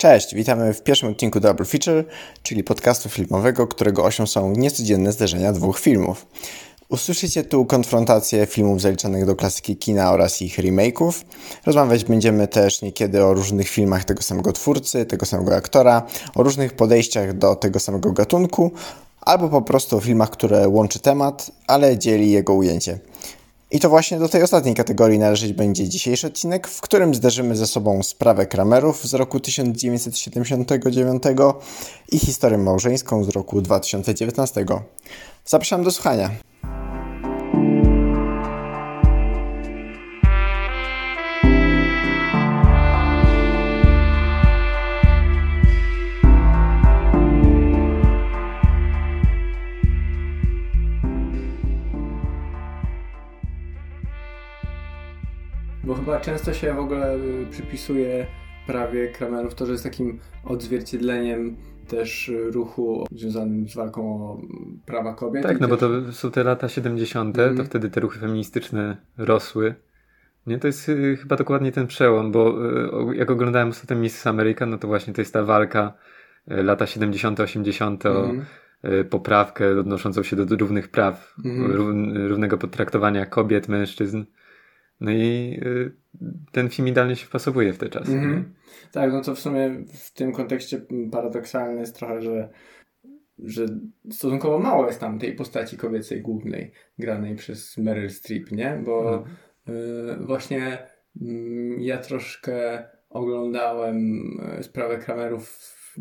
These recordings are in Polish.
Cześć, witamy w pierwszym odcinku Double Feature, czyli podcastu filmowego, którego osią są niecodzienne zderzenia dwóch filmów. Usłyszycie tu konfrontację filmów zaliczanych do klasyki kina oraz ich remake'ów. Rozmawiać będziemy też niekiedy o różnych filmach tego samego twórcy, tego samego aktora, o różnych podejściach do tego samego gatunku, albo po prostu o filmach, które łączy temat, ale dzieli jego ujęcie. I to właśnie do tej ostatniej kategorii należeć będzie dzisiejszy odcinek, w którym zderzymy ze sobą sprawę Kramerów z roku 1979 i historię małżeńską z roku 2019. Zapraszam do słuchania. Chyba często się w ogóle y, przypisuje prawie Kramerów to, że jest takim odzwierciedleniem też y, ruchu związanym z walką o mm, prawa kobiet. Tak, no bo też- to są te lata 70., Mhm. to wtedy te ruchy feministyczne rosły. Nie, to jest y, chyba dokładnie ten przełom, bo jak oglądałem ostatnio Miss America, no to właśnie to jest ta walka lata 70., 80. o Mhm. poprawkę odnoszącą się do równych praw, Mhm. rów- równego potraktowania kobiet, mężczyzn. No i y, ten film idealnie się wpasowuje w te czasy. Mhm. Tak, no to w sumie w tym kontekście paradoksalne jest trochę, że, że stosunkowo mało jest tam tej postaci kobiecej głównej granej przez Meryl Streep, nie? Bo No. y, właśnie mm, ja troszkę oglądałem y, sprawę Kramerów w,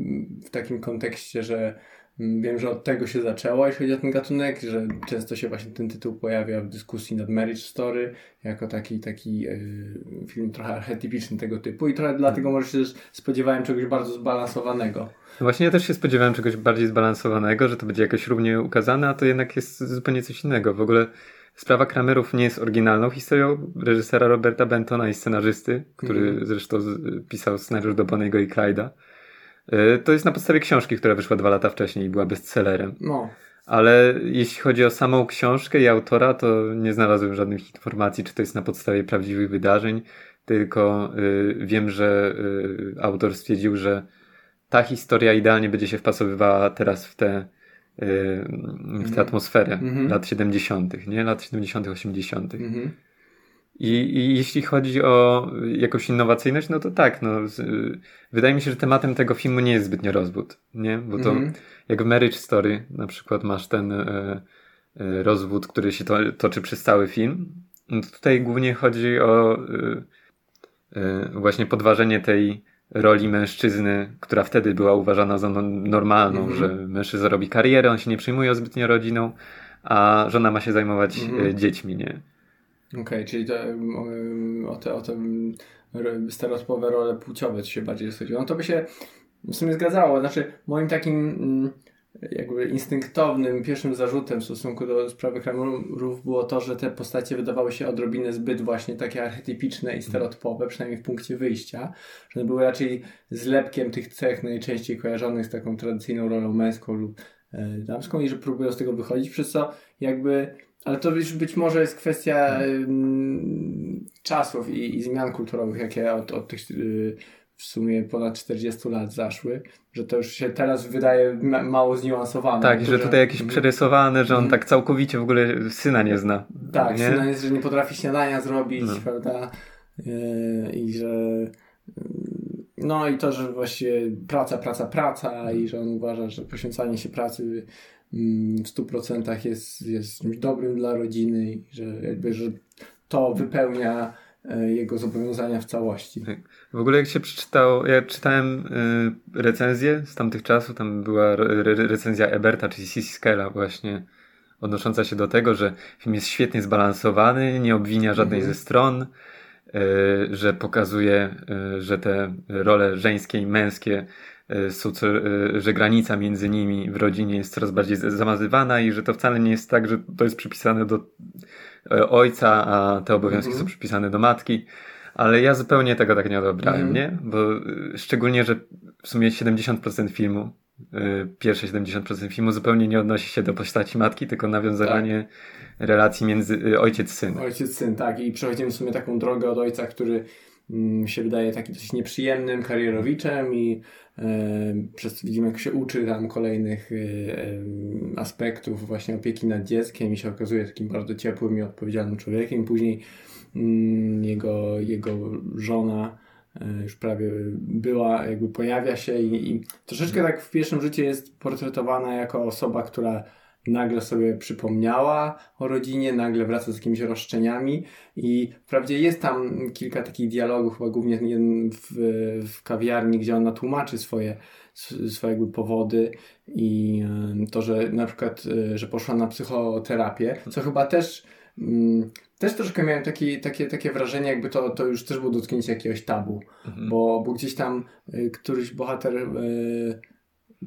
w takim kontekście, że mm, wiem, że od tego się zaczęło, jeśli chodzi o ten gatunek, że często się właśnie ten tytuł pojawia w dyskusji nad Marriage Story, jako taki, taki y, film trochę archetypiczny tego typu i trochę dlatego może się też spodziewałem czegoś bardzo zbalansowanego. No Właśnie ja też się spodziewałem czegoś bardziej zbalansowanego, że to będzie jakoś równie ukazane, a to jednak jest zupełnie coś innego. W ogóle sprawa Kramerów nie jest oryginalną historią reżysera Roberta Bentona i scenarzysty, który Mhm. zresztą pisał scenariusz do Bonniego i Clyde'a. Y, To jest na podstawie książki, która wyszła dwa lata wcześniej i była bestsellerem. No, Ale jeśli chodzi o samą książkę i autora, to nie znalazłem żadnych informacji, czy to jest na podstawie prawdziwych wydarzeń, tylko y, wiem, że y, autor stwierdził, że ta historia idealnie będzie się wpasowywała teraz w tę y, w Mhm. atmosferę Mhm. lat 70., nie? Lat 70., 80. mhm. I, I jeśli chodzi o jakąś innowacyjność, no to tak, no, wydaje mi się, że tematem tego filmu nie jest zbytnio rozwód, nie? Bo to Mhm. jak w Marriage Story na przykład masz ten e, e, rozwód, który się to, toczy przez cały film. No to tutaj głównie chodzi o e, właśnie podważenie tej roli mężczyzny, która wtedy była uważana za no, normalną, Mhm. że mężczyzna robi karierę, on się nie przejmuje zbytnio rodziną, a żona ma się zajmować Mhm. e, dziećmi, nie? Okej, czyli to, um, o te, o te ro- stereotypowe role płciowe ci się bardziej schodziło. No to by się w sumie zgadzało. Znaczy, moim takim mm, jakby instynktownym pierwszym zarzutem w stosunku do sprawy Kramerów było to, że te postacie wydawały się odrobinę zbyt właśnie takie archetypiczne i stereotypowe, przynajmniej w punkcie wyjścia, że były raczej zlepkiem tych cech najczęściej kojarzonych z taką tradycyjną rolą męską lub e, damską i że próbują z tego wychodzić, przez co jakby ale to już być może jest kwestia ym, czasów i, i zmian kulturowych, jakie od, od tych y, w sumie ponad 40 lat zaszły, że to już się teraz wydaje ma, mało zniuansowane. Tak, że Że- tutaj jakieś Mhm. przerysowane, że on Mhm. tak całkowicie w ogóle syna nie zna. Tak, nie? syna jest, że nie potrafi śniadania zrobić, No. prawda? Yy, I że yy, no i to, że właściwie praca, praca, praca i że on uważa, że poświęcanie się pracy w 100% jest, jest czymś dobrym dla rodziny i że jakby, że to wypełnia e, jego zobowiązania w całości. W ogóle jak się przeczytało, ja czytałem y, recenzję z tamtych czasów, tam była re, re, recenzja Eberta, czyli Sissy Skella właśnie, odnosząca się do tego, że film jest świetnie zbalansowany, nie obwinia żadnej Mhm. ze stron, y, że pokazuje, y, że te role żeńskie i męskie są, co, y, że granica między nimi w rodzinie jest coraz bardziej zamazywana i że to wcale nie jest tak, że to jest przypisane do e, ojca, a te obowiązki Mhm. są przypisane do matki. Ale ja zupełnie tego tak nie odebrałem, Mhm. nie? Bo szczególnie, że w sumie 70% filmu, pierwsze 70% filmu zupełnie nie odnosi się do postaci matki, tylko nawiązywanie relacji między ojciec-syn. Ojciec, syn, tak. I przechodzimy w sumie taką drogę od ojca, który mm, się wydaje taki dosyć nieprzyjemnym karierowiczem i e, przez widzimy jak się uczy tam kolejnych e, aspektów właśnie opieki nad dzieckiem i się okazuje takim bardzo ciepłym i odpowiedzialnym człowiekiem. Później mm, jego, jego żona e, już prawie była, jakby pojawia się i, i troszeczkę tak w pierwszym życiu jest portretowana jako osoba, która nagle sobie przypomniała o rodzinie, nagle wraca z jakimiś roszczeniami i wprawdzie jest tam kilka takich dialogów, chyba głównie w, w kawiarni, gdzie ona tłumaczy swoje, swoje jakby powody i to, że na przykład, e, że poszła na psychoterapię, co chyba też mm, też troszkę miałem taki, takie, takie wrażenie, jakby to, to już też było dotknięcie jakiegoś tabu, mhm. bo, bo gdzieś tam y, któryś bohater y,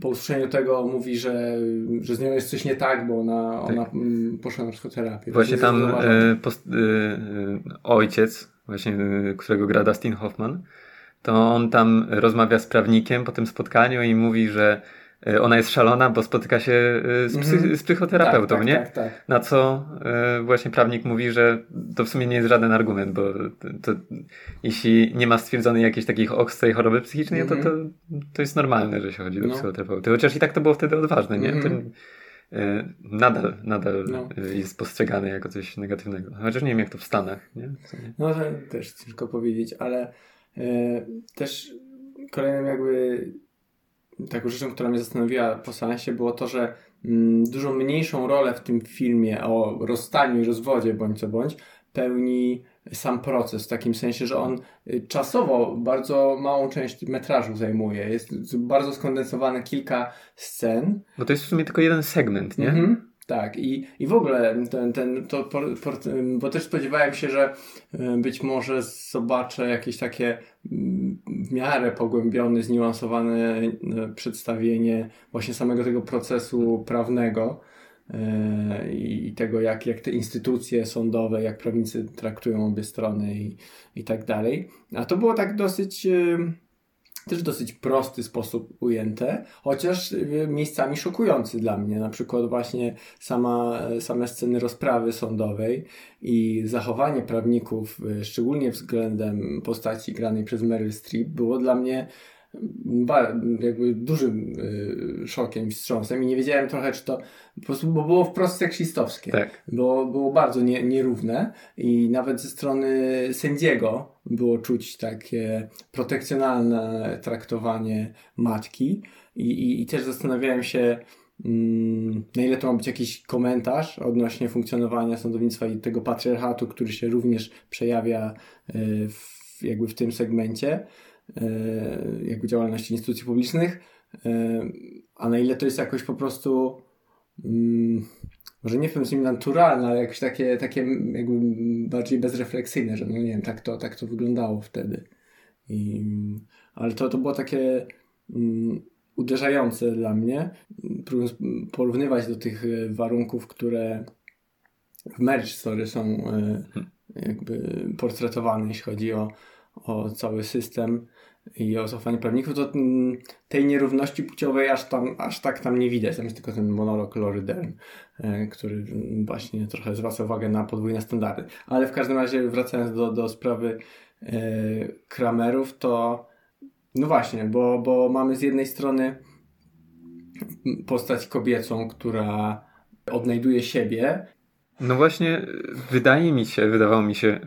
po usłyszeniu tego mówi, że, że z nią jest coś nie tak, bo ona, tak. ona mm, poszła na psychoterapię. Właśnie tam y, post, y, ojciec, właśnie, którego gra Dustin Hoffman, to on tam rozmawia z prawnikiem po tym spotkaniu i mówi, że E, ona jest szalona, bo spotyka się e, z, psy, mhm. z psychoterapeutą, tak, tak, nie? Tak, tak. Na co e, właśnie prawnik mówi, że to w sumie nie jest żaden argument, bo to, to jeśli nie ma stwierdzonej jakiejś takiej ostrej choroby psychicznej, to, to, mhm. to jest normalne, że się chodzi do no. psychoterapeuty. Chociaż i tak to było wtedy odważne, nie? To, mhm. nadal, nadal no. jest postrzegane jako coś negatywnego. Chociaż nie wiem, jak to w Stanach, nie? nie? No, to też ciężko powiedzieć, ale też kolejnym jakby taką rzeczą, która mnie zastanowiła po seansie, było to, że mm, dużo mniejszą rolę w tym filmie o rozstaniu i rozwodzie, bądź co bądź, pełni sam proces, w takim sensie, że on y, czasowo bardzo małą część metrażu zajmuje. Jest bardzo skondensowane kilka scen. Bo to jest w sumie tylko jeden segment, nie? Mhm. Tak, i, i w ogóle ten, ten, to, bo też spodziewałem się, że e, być może zobaczę jakieś takie w miarę pogłębione, zniuansowane e, przedstawienie właśnie samego tego procesu prawnego e, i tego, jak, jak te instytucje sądowe, jak prawnicy traktują obie strony i, i tak dalej. A to było tak dosyć też dosyć prosty sposób ujęte, chociaż y, miejscami szokujący dla mnie. Na przykład właśnie sama, same sceny rozprawy sądowej i zachowanie prawników, y, szczególnie względem postaci granej przez Meryl Streep, było dla mnie jakby dużym y, szokiem wstrząsem i nie wiedziałem trochę, czy to po prostu, bo było wprost seksistowskie. Tak. Było, było bardzo nie, nierówne i nawet ze strony sędziego było czuć takie protekcjonalne traktowanie matki. I, i, i też zastanawiałem się, mm, na ile to ma być jakiś komentarz odnośnie funkcjonowania sądownictwa i tego patriarchatu, który się również przejawia y, w, jakby w tym segmencie E, jakby działalności instytucji publicznych, e, a na ile to jest jakoś po prostu mm, może nie powiem z nim naturalne, ale jakieś takie, takie jakby bardziej bezrefleksyjne, że no nie wiem, tak to, tak to wyglądało wtedy. I, ale to, to było takie um, uderzające dla mnie, próbując porównywać do tych warunków, które w Marriage Story są e, jakby portretowane, jeśli chodzi o o cały system i o zaufanie prawników, to mm, tej nierówności płciowej aż, tam, aż tak tam nie widać. Tam jest tylko ten monolog Lory Dern, e, który właśnie trochę zwraca uwagę na podwójne standardy. Ale w każdym razie wracając do, do sprawy e, Kramerów, to no właśnie, bo, bo mamy z jednej strony postać kobiecą, która odnajduje siebie no właśnie, wydaje mi się, wydawało mi się y,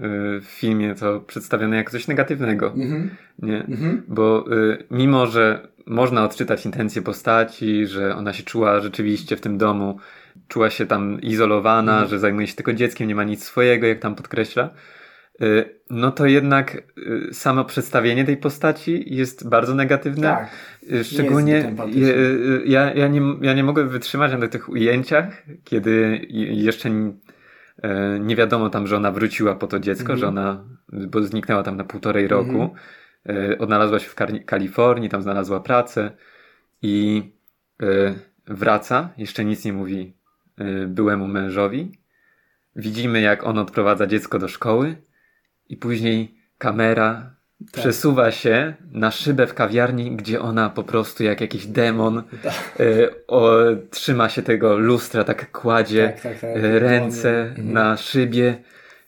w filmie to przedstawione jako coś negatywnego. Mm-hmm. Nie? Mm-hmm. Bo y, mimo, że można odczytać intencje postaci, że ona się czuła rzeczywiście w tym domu, czuła się tam izolowana, mm-hmm. że zajmuje się tylko dzieckiem, nie ma nic swojego, jak tam podkreśla, y, no to jednak samo przedstawienie tej postaci jest bardzo negatywne. Tak. Szczególnie ja, ja, nie, ja nie mogę wytrzymać na tych ujęciach, kiedy jeszcze E, nie wiadomo tam, że ona wróciła po to dziecko, mm -hmm. że ona, bo zniknęła tam na półtorej roku. Mm -hmm. Odnalazła się w Kalifornii, tam znalazła pracę i e, wraca, jeszcze nic nie mówi byłemu mężowi. Widzimy, jak on odprowadza dziecko do szkoły i później kamera tak. przesuwa się na szybę w kawiarni, gdzie ona po prostu jak jakiś demon tak. y, o, trzyma się tego lustra, tak kładzie tak, tak, tak. y, ręce mhm. na szybie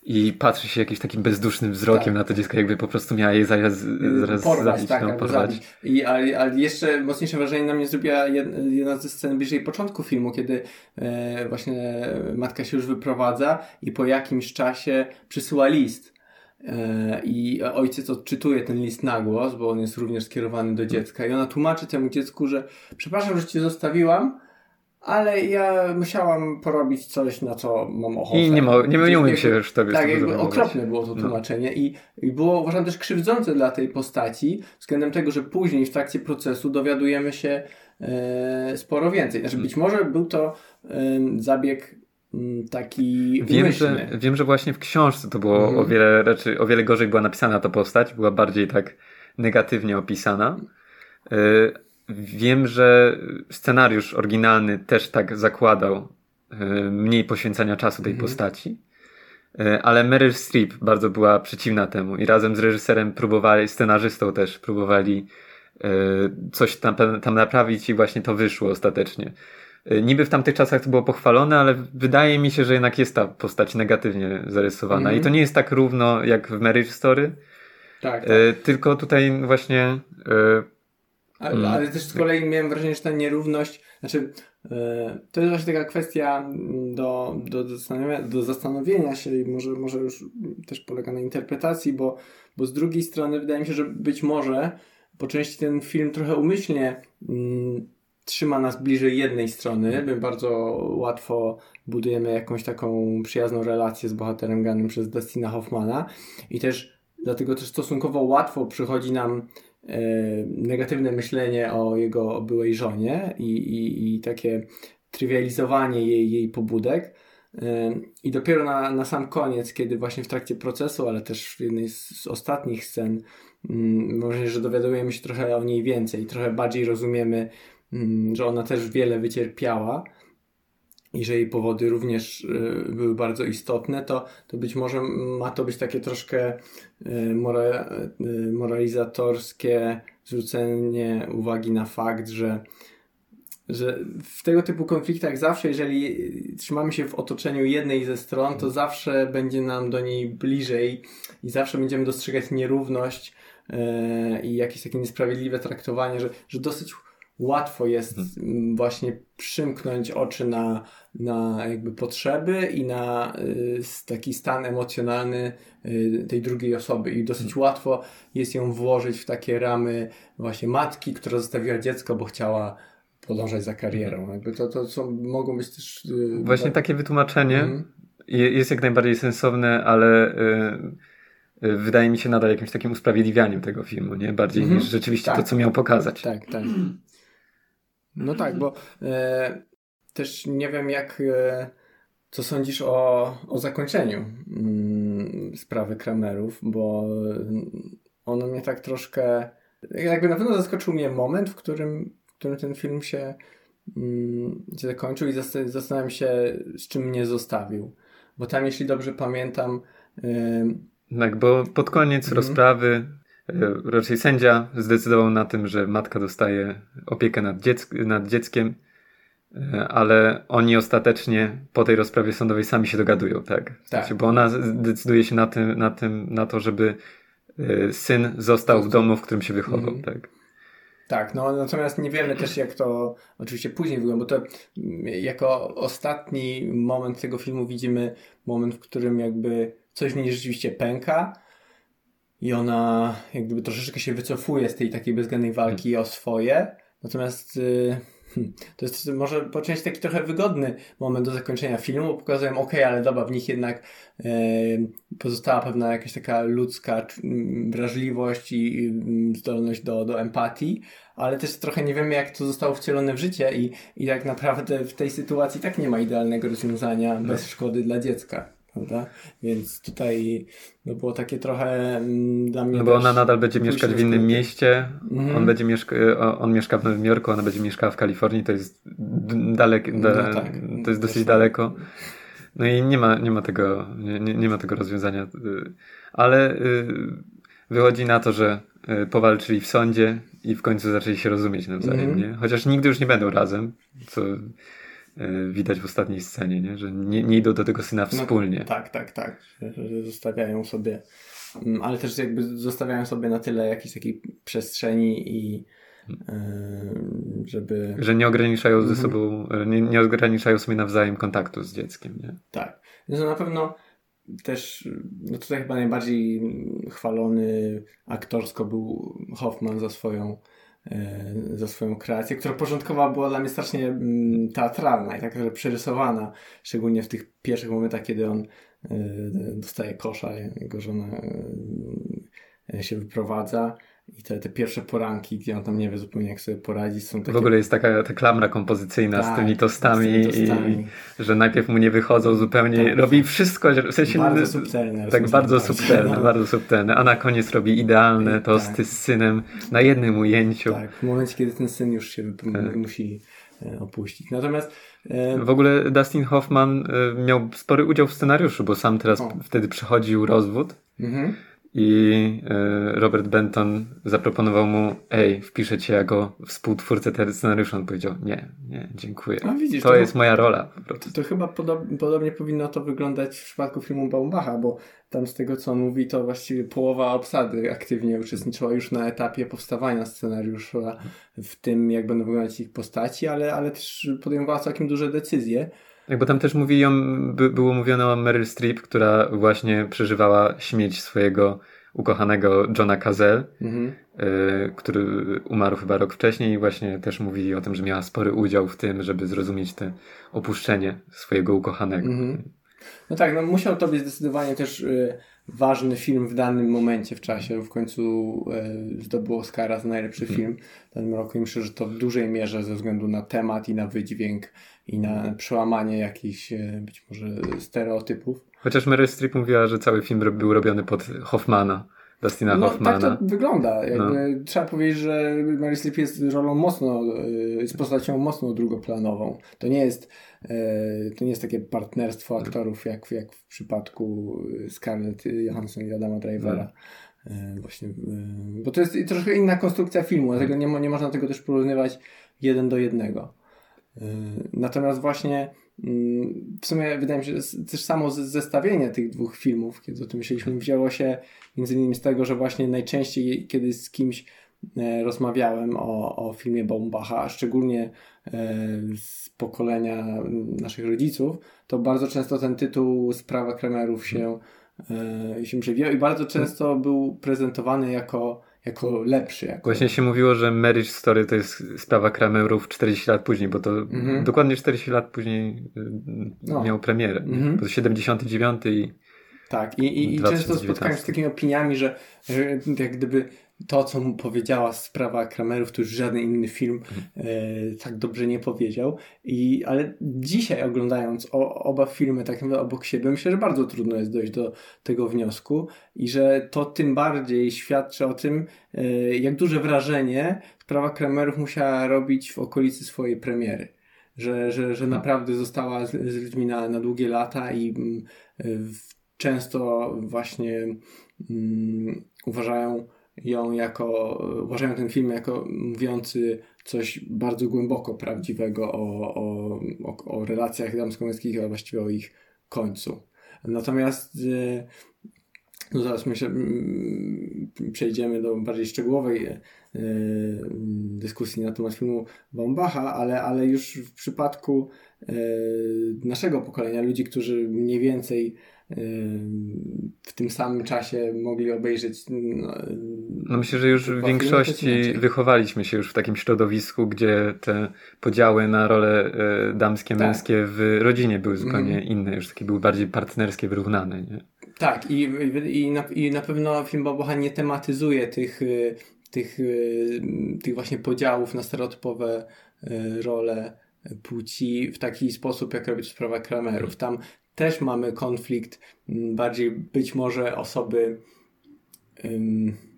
i patrzy się jakimś takim bezdusznym wzrokiem tak. na to dziecko, jakby po prostu miała je zaraz, zaraz porwać, zabić, tak, no, porwać. zabić. I, ale, ale jeszcze mocniejsze wrażenie na mnie zrobiła jedna ze scen bliżej początku filmu, kiedy e, właśnie matka się już wyprowadza i po jakimś czasie przysyła list. E, I ojciec odczytuje ten list na głos, bo on jest również skierowany do dziecka. I ona tłumaczy temu dziecku, że przepraszam, że cię zostawiłam, ale ja musiałam porobić coś, na co mam ochotę. I nie, mo- nie, umiem się już tobie Tak, jakby okropne było to no. tłumaczenie no. i, i było uważam też krzywdzące dla tej postaci względem tego, że później w trakcie procesu dowiadujemy się e, sporo więcej. Znaczy być może był to e, zabieg taki wiem że, wiem, że właśnie w książce to było mhm. o wiele rzeczy, o wiele gorzej była napisana ta postać, była bardziej tak negatywnie opisana. E, Wiem, że scenariusz oryginalny też tak zakładał e, mniej poświęcania czasu tej mhm. postaci. E, ale Meryl Streep bardzo była przeciwna temu i razem z reżyserem próbowali, scenarzystą też próbowali coś tam, tam naprawić i właśnie to wyszło ostatecznie. Niby w tamtych czasach to było pochwalone, ale wydaje mi się, że jednak jest ta postać negatywnie zarysowana. Mm. I to nie jest tak równo jak w Marriage Story. Tak, tak. Tylko tutaj właśnie ale, mm. ale też z kolei miałem wrażenie, że ta nierówność, znaczy e, to jest właśnie taka kwestia mm, do, do, zastanowienia, do zastanowienia się i może, może już też polega na interpretacji, bo, bo z drugiej strony wydaje mi się, że być może po części ten film trochę umyślnie mm, trzyma nas bliżej jednej strony. My bardzo łatwo budujemy jakąś taką przyjazną relację z bohaterem granym przez Dustina Hoffmana i też dlatego też stosunkowo łatwo przychodzi nam E, negatywne myślenie o jego byłej żonie i, i, i takie trywializowanie jej, jej pobudek. E, I dopiero na, na sam koniec, kiedy właśnie w trakcie procesu, ale też w jednej z ostatnich scen, mm, może, że dowiadujemy się trochę o niej więcej, trochę bardziej rozumiemy, że ona też wiele wycierpiała i że jej powody również y, były bardzo istotne, to, to być może ma to być takie troszkę y, y, moralizatorskie zwrócenie uwagi na fakt, że, że w tego typu konfliktach zawsze, jeżeli trzymamy się w otoczeniu jednej ze stron, to zawsze będzie nam do niej bliżej i zawsze będziemy dostrzegać nierówność i jakieś takie niesprawiedliwe traktowanie, że, że dosyć łatwo jest mhm. właśnie przymknąć oczy na, na jakby potrzeby i na y, taki stan emocjonalny y, tej drugiej osoby i dosyć mhm. łatwo jest ją włożyć w takie ramy właśnie matki, która zostawiła dziecko, bo chciała podążać za karierą. Mhm. Jakby to, to są, mogą być też... Y, właśnie tak... takie wytłumaczenie mhm. jest jak najbardziej sensowne, ale... Y wydaje mi się nadal jakimś takim usprawiedliwianiem tego filmu, nie? Bardziej mm -hmm. niż rzeczywiście tak, to, co miał pokazać. Tak, tak. No tak, bo e, też nie wiem jak, e, co sądzisz o, o zakończeniu mm, sprawy Kramerów, bo ono mnie tak troszkę, jakby na pewno zaskoczył mnie moment, w którym, w którym ten film się, mm, się zakończył i zastanawiam się, z czym mnie zostawił. Bo tam, jeśli dobrze pamiętam... E, tak, bo pod koniec mm. rozprawy raczej sędzia zdecydował na tym, że matka dostaje opiekę nad, nad dzieckiem, e, ale oni ostatecznie po tej rozprawie sądowej sami się dogadują, tak? W sensie, tak. Bo ona decyduje się na, tym, na, tym, na to, żeby e, syn został w domu, w którym się wychował, mm. tak? Tak, no natomiast nie wiemy też jak to oczywiście później wygląda, bo to mm, jako ostatni moment tego filmu widzimy moment, w którym jakby coś w niej rzeczywiście pęka, i ona jak gdyby troszeczkę się wycofuje z tej takiej bezwzględnej walki o swoje. Natomiast y, hmm, to jest może po części taki trochę wygodny moment do zakończenia filmu. Pokazują, ok, ale dobra, w nich jednak y, pozostała pewna jakaś taka ludzka wrażliwość i zdolność do, do empatii, ale też trochę nie wiemy, jak to zostało wcielone w życie i, i tak naprawdę w tej sytuacji tak nie ma idealnego rozwiązania no. bez szkody dla dziecka prawda? Więc tutaj no było takie trochę mm, dla mnie. No bo ona nadal będzie mieszkać w innym mieście, -hmm. on, będzie mieszka, on mieszka w Nowym Jorku, ona będzie mieszkała w Kalifornii, to jest dalek, no tak, to jest dosyć daleko. No i nie ma, nie ma tego, nie, nie ma tego rozwiązania. Ale y, wychodzi na to, że y, powalczyli w sądzie i w końcu zaczęli się rozumieć nawzajem, mm -hmm. nie? Chociaż nigdy już nie będą razem, co y, widać w ostatniej scenie, nie? że nie, nie idą do tego syna No, wspólnie. tak, tak, tak. Że, zostawiają sobie, mm, ale też jakby zostawiają sobie na tyle jakiejś takiej przestrzeni i yy, żeby... Że nie ograniczają ze Mhm. sobą, nie, nie ograniczają sobie nawzajem kontaktu z dzieckiem. Nie? Tak. No to na pewno też, no tutaj chyba najbardziej chwalony aktorsko był Hoffman za swoją e, za swoją kreację, która początkowo była dla mnie strasznie mm, teatralna i taka przerysowana, szczególnie w tych pierwszych momentach, kiedy on e, dostaje kosza, jego żona e, się wyprowadza i te, te pierwsze poranki, gdzie on tam nie wie zupełnie jak sobie poradzić, są takie... W ogóle jest taka ta klamra kompozycyjna z Tak, tymi tostami, z tymi tostami. i że najpierw mu nie wychodzą zupełnie, Tak. robi wszystko, że- w sensie Bardzo subtelne. tak bardzo bardzo. subtelne, No. bardzo subtelne, a na koniec robi idealne Tak. tosty z synem na jednym ujęciu. Tak, w momencie, kiedy ten syn już się Tak. musi e, opuścić. Natomiast e, W ogóle Dustin Hoffman y, miał spory udział w scenariuszu, bo sam teraz O. wtedy przechodził rozwód mhm. I y, Robert Benton zaproponował mu, ej, wpiszę cię jako współtwórcę tego scenariusza. On powiedział, nie, nie, dziękuję. A widzisz, to to- jest moja rola. To, to chyba podob- podobnie powinno to wyglądać w przypadku filmu Baumbacha, bo tam z tego co on mówi, to właściwie połowa obsady aktywnie uczestniczyła już na etapie powstawania scenariusza, w tym jak będą wyglądać ich postaci, ale, ale też podejmowała całkiem duże decyzje. Tak, bo tam też mówi ją, by, było mówione o Meryl Streep, która właśnie przeżywała śmierć swojego ukochanego Johna Cazell, Mhm. y, który umarł chyba rok wcześniej i właśnie też mówili o tym, że miała spory udział w tym, żeby zrozumieć te opuszczenie swojego ukochanego. Mhm. No tak, no musiał to być zdecydowanie też y, ważny film w danym momencie w czasie. W końcu y, zdobył Oscara za najlepszy Mhm. film w danym roku i myślę, że to w dużej mierze ze względu na temat i na wydźwięk i na przełamanie jakichś y, być może stereotypów. Chociaż Meryl Streep mówiła, że cały film był robiony pod Hoffmana, Dustina No Hoffmana. tak to wygląda. Jakby Trzeba powiedzieć, że Meryl Streep jest rolą mocno, y, jest postacią mocno drugoplanową. To nie jest, y, to nie jest takie partnerstwo aktorów jak, jak w przypadku Scarlett Johansson i Adama Drivera. Y, Właśnie, y, bo to jest troszkę inna konstrukcja filmu, dlatego nie, nie można tego też porównywać jeden do jednego. Natomiast właśnie w sumie wydaje mi się, że też samo zestawienie tych dwóch filmów, kiedy o tym myśleliśmy, wzięło się między innymi z tego, że właśnie najczęściej, kiedy z kimś e, rozmawiałem o, o filmie Baumbacha, a szczególnie e, z pokolenia naszych rodziców, to bardzo często ten tytuł Sprawa Kremerów się, e, się przewijał i bardzo często był prezentowany jako, jako lepszy. Jako, Właśnie się mówiło, że Marriage Story to jest sprawa Kramerów 40 lat później, bo to Mhm. dokładnie 40 lat później y, No. miał premierę. Mhm. Bo to 79 i Tak, i, i, i często 2019. spotkałem się z takimi opiniami, że, że jak gdyby to, co mu powiedziała sprawa Kramerów, to już żaden inny film e, tak dobrze nie powiedział. I, ale dzisiaj oglądając o, oba filmy tak naprawdę obok siebie, myślę, że bardzo trudno jest dojść do tego wniosku i że to tym bardziej świadczy o tym, e, jak duże wrażenie sprawa Kramerów musiała robić w okolicy swojej premiery. Że, że, że naprawdę została z, z ludźmi na, na długie lata i mm, w- często właśnie mm, uważają ją jako, uważają ten film jako mówiący coś bardzo głęboko prawdziwego o, o, o, o relacjach damsko-męskich, a właściwie o ich końcu. Natomiast e, no zaraz myślę, mm, przejdziemy do bardziej szczegółowej e, dyskusji na temat filmu Baumbacha, ale, ale już w przypadku e, naszego pokolenia, ludzi, którzy mniej więcej w tym samym czasie mogli obejrzeć no, No myślę, że już w większości inaczej. wychowaliśmy się już w takim środowisku, gdzie te podziały na role e, damskie, Tak. męskie w rodzinie były zupełnie Mhm. inne, już takie były bardziej partnerskie, wyrównane. Nie? Tak, i, i, na, i na pewno film Babocha nie tematyzuje tych, y, tych, y, tych właśnie podziałów na stereotypowe role płci w taki sposób, jak robi to sprawa Kramerów. Tam też mamy konflikt m, bardziej być może osoby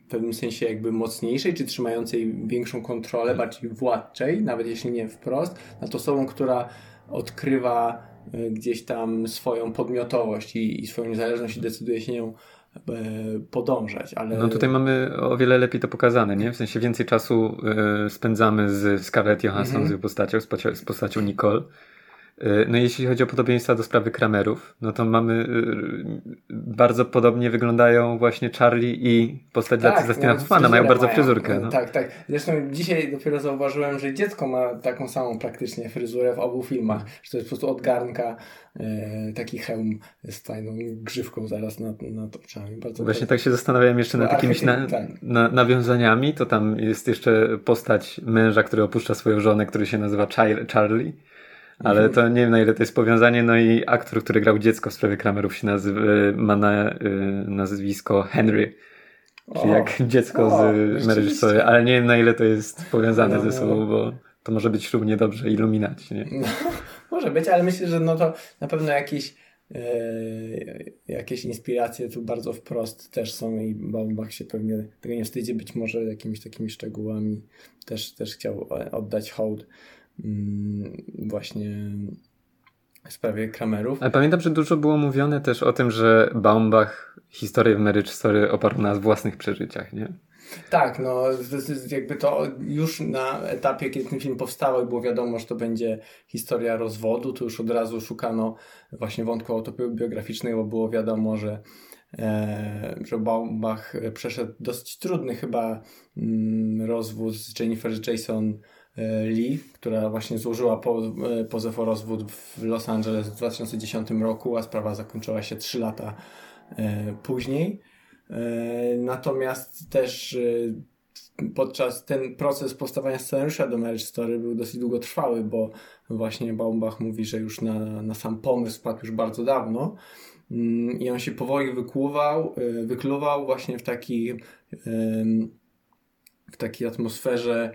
w pewnym sensie jakby mocniejszej, czy trzymającej większą kontrolę, bardziej władczej, nawet jeśli nie wprost, nad osobą, która odkrywa y, gdzieś tam swoją podmiotowość i, i swoją niezależność i decyduje się nią e, podążać, ale... No tutaj mamy o wiele lepiej to pokazane, nie? W sensie więcej czasu e, spędzamy z Scarlett Johansson, Mhm. z jej postacią, z postacią Nicole. Y, no jeśli chodzi o podobieństwa do sprawy Kramerów, no to mamy y, bardzo podobnie wyglądają właśnie Charlie i postać tak, Dustina no, Hoffmana, mają bardzo mają, fryzurkę. No. Tak, tak. Zresztą dzisiaj dopiero zauważyłem, że dziecko ma taką samą praktycznie fryzurę w obu filmach, że to jest po prostu od garnka e, taki hełm z fajną grzywką zaraz na, na oczami. Bardzo właśnie tak się zastanawiałem jeszcze nad jakimiś na, tak. na, nawiązaniami, to tam jest jeszcze postać męża, który opuszcza swoją żonę, który się nazywa Charlie ale to nie wiem na ile to jest powiązanie. No i aktor, który grał dziecko w sprawie Kramerów się nazywa, ma na, y, nazwisko Henry. Czyli o, jak dziecko o, z Story, ale nie wiem na ile to jest powiązane no, ze sobą, bo to może być równie dobrze iluminaci, nie? No, może być, ale myślę, że no to na pewno jakieś e, jakieś inspiracje tu bardzo wprost też są i Baumbach się pewnie tego nie wstydzi, być może jakimiś takimi szczegółami też, też chciał oddać hołd. Mm, właśnie w sprawie Kramerów. Ale pamiętam, że dużo było mówione też o tym, że Baumbach historię w Marriage Story oparł na własnych przeżyciach, nie? Tak, no jakby to już na etapie, kiedy ten film powstał i było wiadomo, że to będzie historia rozwodu, to już od razu szukano właśnie wątku autobiograficznego, bo było wiadomo, że e, że Baumbach przeszedł dosyć trudny chyba mm, rozwód z Jennifer Jason Lee, która właśnie złożyła po, e, pozew o rozwód w Los Angeles w 2010 roku, a sprawa zakończyła się 3 lata e, później. Natomiast też podczas ten proces powstawania scenariusza do Marriage Story był dosyć długotrwały, bo właśnie Baumbach mówi, że już na, na sam pomysł spadł już bardzo dawno mm, i on się powoli wykluwał, wykluwał właśnie w takiej w takiej atmosferze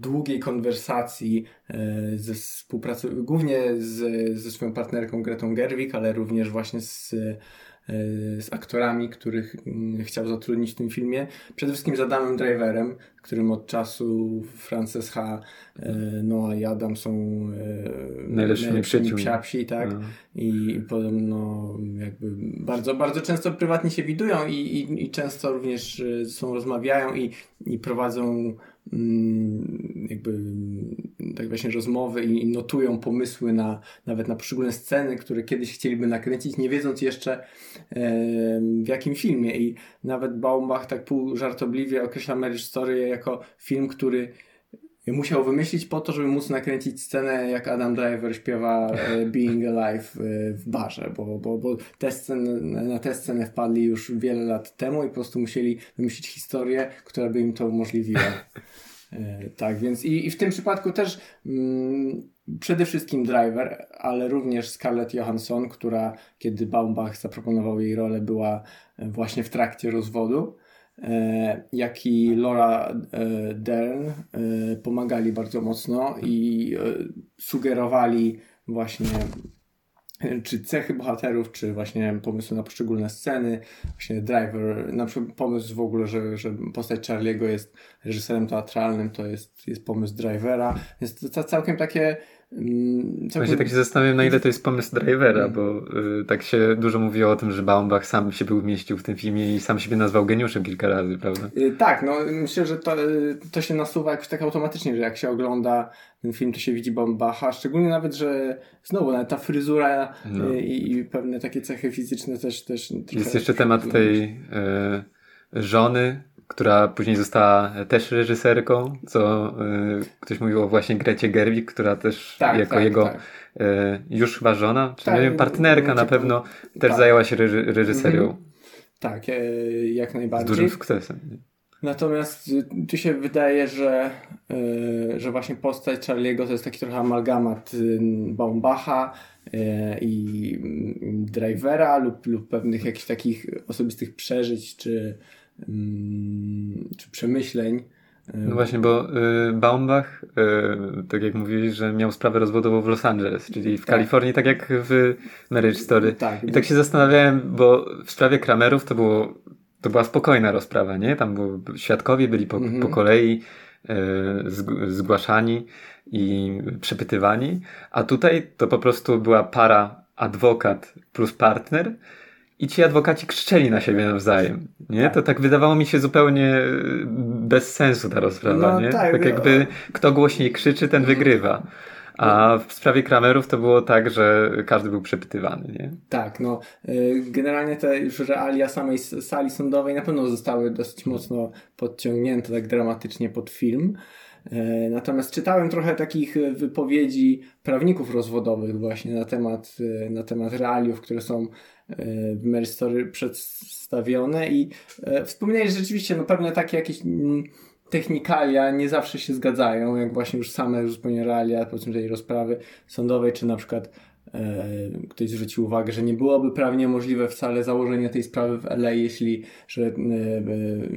długiej konwersacji e, ze współpracy, głównie z, ze swoją partnerką Gretą Gerwig, ale również właśnie z, e, z aktorami, których mm, chciał zatrudnić w tym filmie. Przede wszystkim z Adamem Driverem, którym od czasu Frances H., e, Noah i Adam są najlepszymi przyjaciółmi. psi, tak? No. I podobno jakby bardzo, bardzo często prywatnie się widują i, i, i często również są, rozmawiają i, i prowadzą jakby tak właśnie rozmowy i notują pomysły na nawet na poszczególne sceny, które kiedyś chcieliby nakręcić, nie wiedząc jeszcze w jakim filmie. I nawet Baumbach tak pół żartobliwie określa Marriage Story jako film, który musiał wymyślić po to, żeby móc nakręcić scenę, jak Adam Driver śpiewa e, Being Alive e, w barze, bo, bo, bo te sceny, na tę scenę wpadli już wiele lat temu i po prostu musieli wymyślić historię, która by im to umożliwiła. E, tak, więc i, i w tym przypadku też mm, przede wszystkim Driver, ale również Scarlett Johansson, która kiedy Baumbach zaproponował jej rolę, była właśnie w trakcie rozwodu. E, jak i Laura e, Dern e, pomagali bardzo mocno i sugerowali właśnie czy cechy bohaterów, czy właśnie pomysły na poszczególne sceny. Właśnie Driver, na przykład pomysł w ogóle, że, że postać Charlie'ego jest reżyserem teatralnym, to jest, jest pomysł Drivera. Jest to całkiem takie Mm, Właśnie tak się zastanawiam, na ile to jest pomysł drivera, bo y, tak się dużo mówiło o tym, że Baumbach sam się był mieścił w tym filmie i sam siebie nazwał geniuszem kilka razy, prawda? Y, tak, no myślę, że to, y, to się nasuwa jakoś tak automatycznie, że jak się ogląda ten film, to się widzi Baumbacha, szczególnie nawet, że znowu nawet ta fryzura no. Y, i, i, pewne takie cechy fizyczne też... też jest jeszcze temat tej żony, która później została też reżyserką, co y, ktoś mówił o właśnie Grecie Gerwig, która też tak, jako tak, jego tak. Y, już chyba żona, czy tak, nie wiem, partnerka na pewno też tak. zajęła się reży reżyserią. Mhm. Tak, e, jak najbardziej. Z dużym sukcesem. Natomiast tu się wydaje, że, że właśnie postać Charlie'ego to jest taki trochę amalgamat y, Baumbacha i mm, Drivera lub, lub pewnych jakichś takich osobistych przeżyć czy czy przemyśleń. No właśnie, bo y, Baumbach, y, tak jak mówiłeś, że miał sprawę rozwodową w Los Angeles, czyli w tak. Kalifornii, tak jak w Marriage Story. Tak. I tak się zastanawiałem, bo w sprawie Kramerów to było, to była spokojna rozprawa, nie? Tam było, świadkowie byli po, mhm. po kolei y, zgłaszani i przepytywani, a tutaj to po prostu była para adwokat plus partner, i ci adwokaci krzyczeli na siebie nawzajem. Nie? To tak wydawało mi się zupełnie e, bez sensu ta rozprawa. No, nie? Tak, tak jakby kto głośniej krzyczy, ten wygrywa. A w sprawie Kramerów to było tak, że każdy był przepytywany, nie? Tak, no y, generalnie te już realia samej sali sądowej na pewno zostały dosyć mocno podciągnięte tak dramatycznie pod film. Y, natomiast czytałem trochę takich wypowiedzi prawników rozwodowych właśnie na temat, y, na temat realiów, które są w Mary Story przedstawione i wspomnieli, że rzeczywiście no pewne takie jakieś mm, technikalia nie zawsze się zgadzają, jak właśnie już same zupełnie realia, powiedzmy tej rozprawy sądowej, czy na przykład e, ktoś zwrócił uwagę, że nie byłoby prawnie możliwe wcale założenie tej sprawy w LA, jeśli, że e,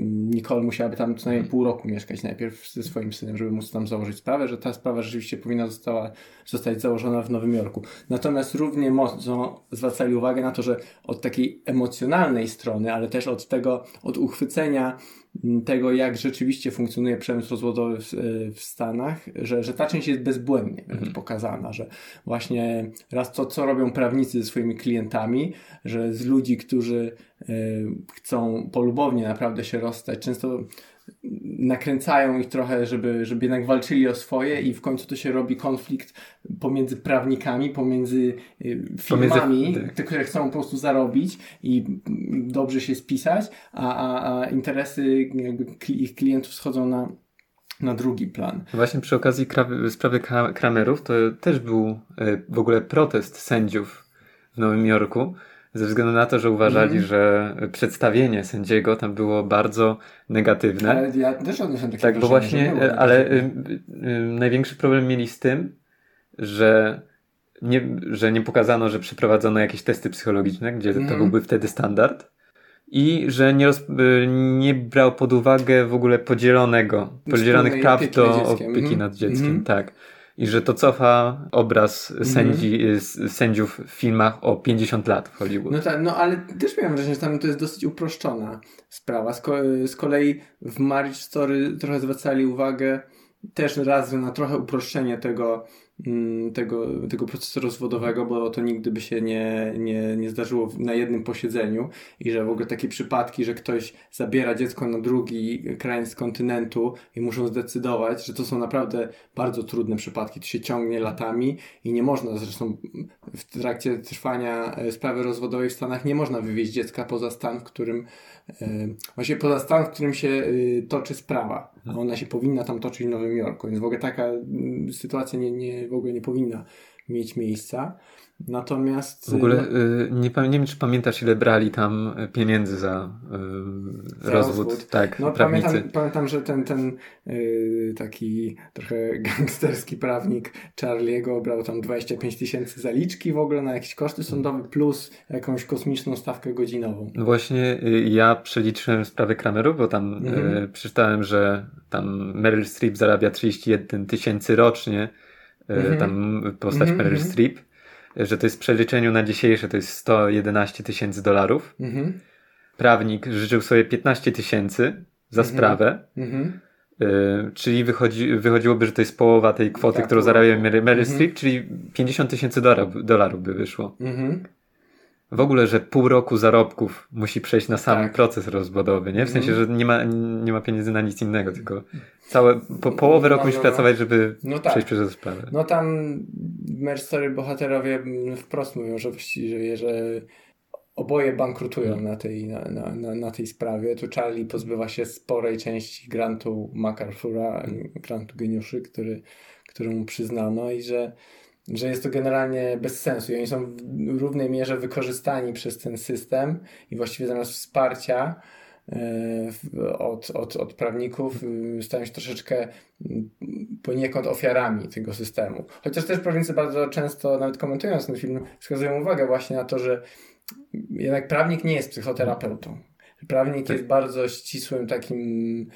Nicole musiałaby tam co najmniej pół roku mieszkać najpierw ze swoim synem, żeby móc tam założyć sprawę, że ta sprawa rzeczywiście powinna została, zostać założona w Nowym Jorku. Natomiast równie mocno zwracali uwagę na to, że od takiej emocjonalnej strony, ale też od tego, od uchwycenia tego, jak rzeczywiście funkcjonuje przemysł rozwodowy w, w Stanach, że, że ta część jest bezbłędnie mhm. pokazana, że właśnie raz to, co robią prawnicy ze swoimi klientami, że z ludzi, którzy y, chcą polubownie naprawdę się rozstać, często nakręcają ich trochę, żeby, żeby jednak walczyli o swoje i w końcu to się robi konflikt pomiędzy prawnikami, pomiędzy y, firmami, pomiędzy... które chcą po prostu zarobić i dobrze się spisać, a, a, a interesy ich klientów schodzą na, na drugi plan. Właśnie przy okazji sprawy Kramerów to też był y, w ogóle protest sędziów w Nowym Jorku, ze względu na to, że uważali, mm. że przedstawienie sędziego tam było bardzo negatywne. Ale ja też odniosłem takie Tak, bo właśnie, ale y, y, największy problem mieli z tym, że nie, że nie pokazano, że przeprowadzono jakieś testy psychologiczne, gdzie mm. to mhm. byłby wtedy standard i że nie, roz, y, nie brał pod uwagę w ogóle podzielonego, podzielonych praw do opieki nad dzieckiem. Mm. Tak i że to cofa obraz mm -hmm. sędzi, sędziów w filmach o 50 lat w Hollywood. No tak, no ale też miałem wrażenie, że tam to jest dosyć uproszczona sprawa. Z, ko z kolei w Marriage Story trochę zwracali uwagę też raz na trochę uproszczenie tego, tego, tego procesu rozwodowego, bo to nigdy by się nie, nie, nie zdarzyło na jednym posiedzeniu i że w ogóle takie przypadki, że ktoś zabiera dziecko na drugi krańc kontynentu i muszą zdecydować, że to są naprawdę bardzo trudne przypadki, to się ciągnie latami i nie można, zresztą w trakcie trwania e, sprawy rozwodowej w Stanach nie można wywieźć dziecka poza stan, w którym właśnie poza stan, w którym się e, toczy sprawa, a ona się powinna tam toczyć w Nowym Jorku, więc w ogóle taka mm, sytuacja nie, nie w ogóle nie powinna mieć miejsca. Natomiast. W ogóle no, y, nie, nie wiem, czy pamiętasz, ile brali tam pieniędzy za, y, za rozwód. rozwód. Tak, no, pamiętam, pamiętam, że ten, ten y, taki trochę gangsterski prawnik Charlie'ego brał tam 25 tysięcy zaliczki w ogóle na jakieś koszty sądowe plus jakąś kosmiczną stawkę godzinową. No właśnie y, ja przeliczyłem sprawę Kramerów, bo tam mhm. Y, przeczytałem, że tam Meryl Streep zarabia 31 tysięcy rocznie mhm. tam postać mhm, Meryl mhm. Streep, że to jest w przeliczeniu na dzisiejsze to jest 111 tysięcy dolarów. Mhm. Prawnik życzył sobie 15 tysięcy za mhm. sprawę. Y, czyli wychodzi, wychodziłoby, że to jest połowa tej kwoty, tak, którą zarabia Meryl, Meryl Streep, czyli 50 tysięcy dolarów, dolarów by wyszło w ogóle, że pół roku zarobków musi przejść na sam tak. proces rozwodowy, nie? W sensie, mhm. że nie ma, nie ma pieniędzy na nic innego, tylko całe, po, połowę roku no, musi no, no. pracować, żeby no tak. przejść przez tę sprawę. No tam Merstory bohaterowie wprost mówią, że właściwie, że oboje bankrutują na tej, na, na, na, tej sprawie. Tu Charlie pozbywa się sporej części grantu MacArthur'a, grantu geniuszy, który, który mu przyznano i że że jest to generalnie bez sensu i oni są w równej mierze wykorzystani przez ten system i właściwie zamiast wsparcia e, od, od, od prawników e, stają się troszeczkę poniekąd ofiarami tego systemu. Chociaż też prawnicy bardzo często, nawet komentując ten film, wskazują uwagę właśnie na to, że jednak prawnik nie jest psychoterapeutą. Prawnik tak. jest bardzo ścisłym takim.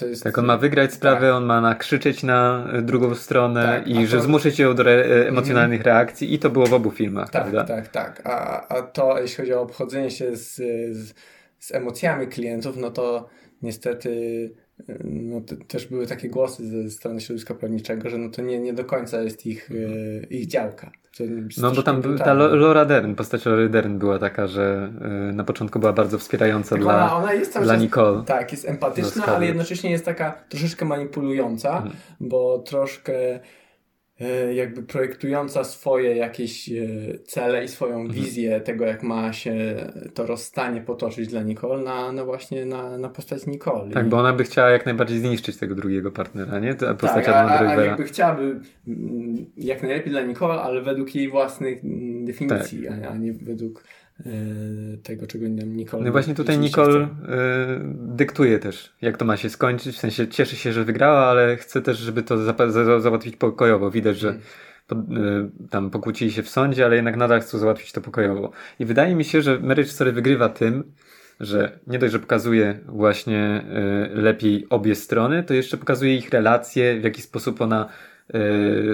To, jest, tak, on ma wygrać sprawę, tak. on ma nakrzyczeć na drugą stronę tak, i że to... zmuszyć ją do re mhm. emocjonalnych mm. reakcji, i to było w obu filmach. Tak, prawda? tak, tak. A, a to, jeśli chodzi o obchodzenie się z, z, z emocjami klientów, no to niestety no, też były takie głosy ze strony środowiska prawniczego, że no to nie, nie do końca jest ich, e, ich działka. No bo tam ta Laura Dern, postać Laura Dern była taka, że e, na początku była bardzo wspierająca dla, ona, jest dla Nicole. Tak, jest empatyczna, ale jednocześnie jest taka troszeczkę manipulująca, hmm. bo troszkę jakby projektująca swoje jakieś e, cele i swoją Mhm. wizję tego, jak ma się to rozstanie potoczyć dla Nicole, na, na właśnie na, na postać Nicole. Tak, I- bo ona by chciała jak najbardziej zniszczyć tego drugiego partnera, nie? Ta postać tak, a, a, jakby chciałaby mm, jak najlepiej dla Nicole, ale według jej własnych mm, definicji, a, a nie według e, tego, czego nam Nicole No właśnie tutaj Nicole y, dyktuje też, jak to ma się skończyć. W sensie cieszy się, że wygrała, ale chce też, żeby to załatwić pokojowo. Widać, że y, tam pokłócili się w sądzie, ale jednak nadal chcą załatwić to pokojowo. I wydaje mi się, że Marriage Story wygrywa tym, że nie dość, że pokazuje właśnie lepiej obie strony, to jeszcze pokazuje ich relacje, w jaki sposób ona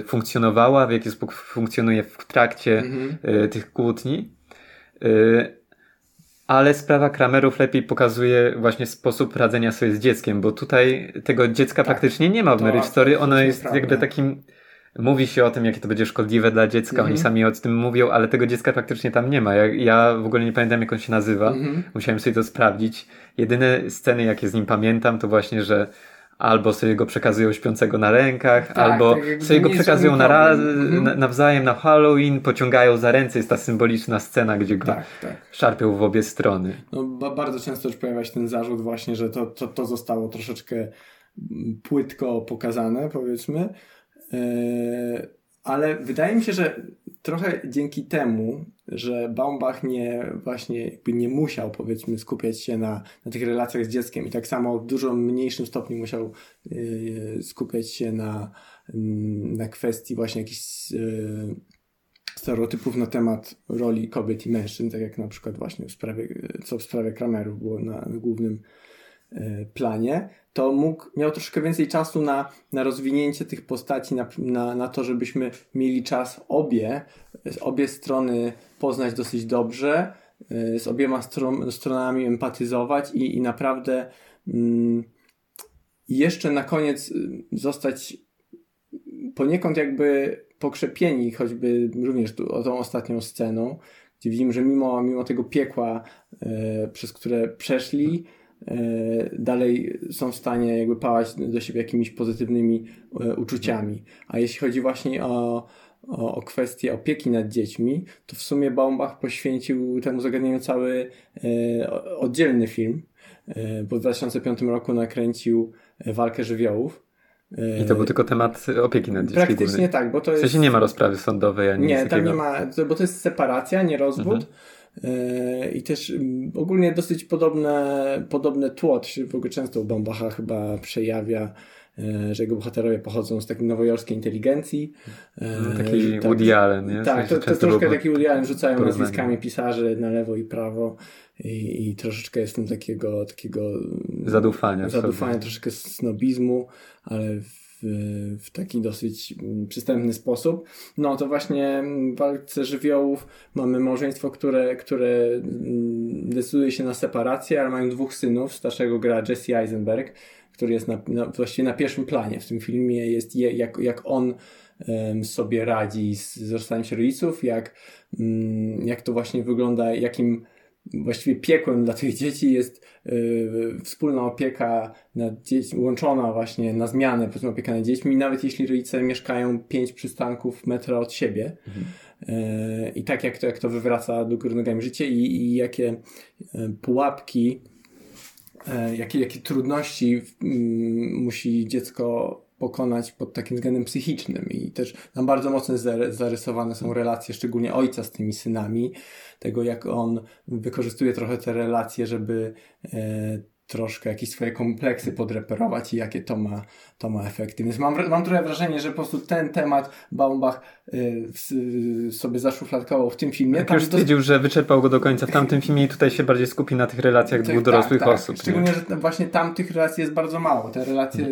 funkcjonowała, w jaki sposób funkcjonuje w trakcie Mhm. tych kłótni. Y, ale sprawa Kramerów lepiej pokazuje właśnie sposób radzenia sobie z dzieckiem, bo tutaj tego dziecka Tak. praktycznie nie ma w Marriage Story. Ono jest prawda. jakby takim. Mówi się o tym, jakie to będzie szkodliwe dla dziecka, Mhm. oni sami o tym mówią, ale tego dziecka praktycznie tam nie ma. Ja, ja w ogóle nie pamiętam, jak on się nazywa. Mhm. Musiałem sobie to sprawdzić. Jedyne sceny, jakie z nim pamiętam, to właśnie, że albo sobie go przekazują śpiącego na rękach, Tak, albo tak sobie go przekazują na problem. Mhm. na, nawzajem na Halloween, pociągają za ręce. Jest ta symboliczna scena, gdzie go Tak, tak. szarpią w obie strony. No, ba- bardzo często już pojawia się ten zarzut właśnie, że to, to, to zostało troszeczkę płytko pokazane, powiedzmy. Eee, ale wydaje mi się, że trochę dzięki temu, że Baumbach nie właśnie nie musiał powiedzmy skupiać się na, na tych relacjach z dzieckiem i tak samo w dużo mniejszym stopniu musiał yy, skupiać się na, mm, na kwestii właśnie jakichś yy, stereotypów na temat roli kobiet i mężczyzn, tak jak na przykład właśnie w sprawie, co w sprawie Kramerów było na, na głównym planie, to mógł, miał troszkę więcej czasu na, na rozwinięcie tych postaci, na, na, na to, żebyśmy mieli czas obie, obie strony poznać dosyć dobrze, e, z obiema stron, stronami empatyzować i, i naprawdę mm, jeszcze na koniec y, zostać poniekąd jakby pokrzepieni, choćby również tu, o tą ostatnią sceną, gdzie widzimy, że mimo, mimo tego piekła, e, przez które przeszli, dalej są w stanie jakby pałać do siebie jakimiś pozytywnymi e, uczuciami. A jeśli chodzi właśnie o, o, o kwestię opieki nad dziećmi, to w sumie Baumbach poświęcił temu zagadnieniu cały e, oddzielny film, e, bo w 2005 roku nakręcił e, Walkę żywiołów. E, I to był tylko temat opieki nad dzieckiem. Praktycznie tak, bo to W jest... sensie nie ma rozprawy sądowej ani Nie, tam takiego. nie ma, bo to jest separacja, nie rozwód. E, I też mm, ogólnie dosyć podobne, podobne tło, to się w ogóle często u Bombacha chyba przejawia, e, że jego bohaterowie pochodzą z takiej nowojorskiej inteligencji. E, No, taki tak- Woody Allen, nie? Tak, to, to troszkę taki Woody Allen rzucają porównanie. nazwiskami pisarzy na lewo i prawo i, i troszeczkę jest w tym takiego, takiego Zadufania w zadufania, sobie. troszeczkę snobizmu, ale w, w taki dosyć mm, przystępny sposób. No to właśnie w walce żywiołów mamy małżeństwo, które, które mm, decyduje się na separację, ale mają dwóch synów. Starszego gra Jesse Eisenberg, który jest na, na, właściwie na pierwszym planie w tym filmie. Jest je, jak, jak on em, sobie radzi z wzrastaniem się rodziców, jak, mm, jak to właśnie wygląda, jakim właściwie piekłem dla tych dzieci jest y, wspólna opieka nad dziećmi, łączona właśnie na zmianę, powiedzmy opieka nad dziećmi, nawet jeśli rodzice mieszkają pięć przystanków metra od siebie. Y, I tak jak to, jak to wywraca do góry nogami życie i, i jakie y, pułapki, y, jakie, jakie trudności mm, musi dziecko pokonać pod takim względem psychicznym. I też tam bardzo mocno zarysowane są relacje, szczególnie ojca z tymi synami, tego jak on wykorzystuje trochę te relacje, żeby e, troszkę jakieś swoje kompleksy podreperować i jakie to ma, to ma efekty. Więc mam, mam trochę wrażenie, że po prostu ten temat Baumbach e, w, sobie zaszufladkował w tym filmie. Jak już stwierdził, że wyczerpał go do końca w tamtym filmie i tutaj się bardziej skupi na tych relacjach tak, dwóch dorosłych tak, tak. osób. nie? Szczególnie, że właśnie tam tych relacji jest bardzo mało. Te relacje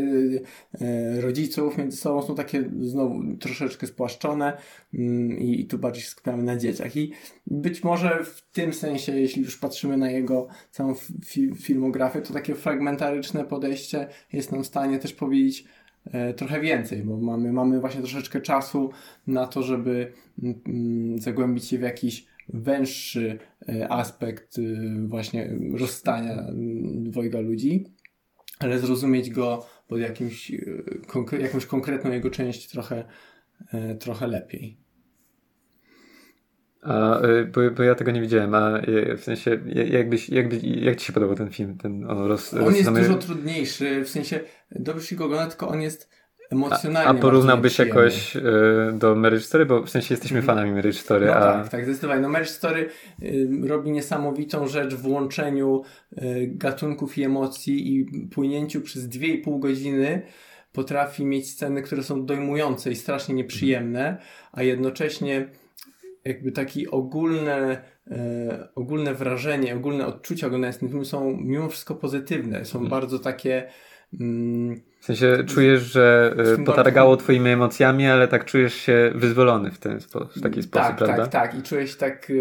e, rodziców między sobą są takie znowu troszeczkę spłaszczone mm, i, i tu bardziej się skupiamy na dzieciach. I być może w tym sensie, jeśli już patrzymy na jego całą fi filmografię, to takie fragmentaryczne podejście jest nam w stanie też powiedzieć e, trochę więcej, bo mamy, mamy właśnie troszeczkę czasu na to, żeby mm, mm, zagłębić się w jakiś węższy e, aspekt y, właśnie rozstania mm, dwojga ludzi, ale zrozumieć go pod jakimś, jakąś konkretną jego część trochę, e, trochę lepiej. A, y, bo, bo ja tego nie widziałem, a y, w sensie, jakbyś, jakby, jak ci się podobał ten film? Ten, on roz, on jest dużo trudniejszy, w sensie dobrze się go ogląda, tylko on jest emocjonalnie. A, a porównałbyś jakoś y, do Marriage Story? Bo w sensie jesteśmy mhm. fanami Marriage Story. No a... tak, tak, zdecydowanie. No Marriage Story y, robi niesamowitą rzecz w łączeniu y, gatunków i emocji i płynięciu przez 2,5 godziny potrafi mieć sceny, które są dojmujące i strasznie nieprzyjemne, a jednocześnie jakby taki ogólne, e, ogólne wrażenie, ogólne odczucia oglądając ten film są mimo wszystko pozytywne. Są hmm. bardzo takie mm, w sensie czujesz, że e, potargało twoimi emocjami, ale tak czujesz się wyzwolony w, ten spo, w taki sposób, tak, prawda? Tak, tak. I czujesz tak, to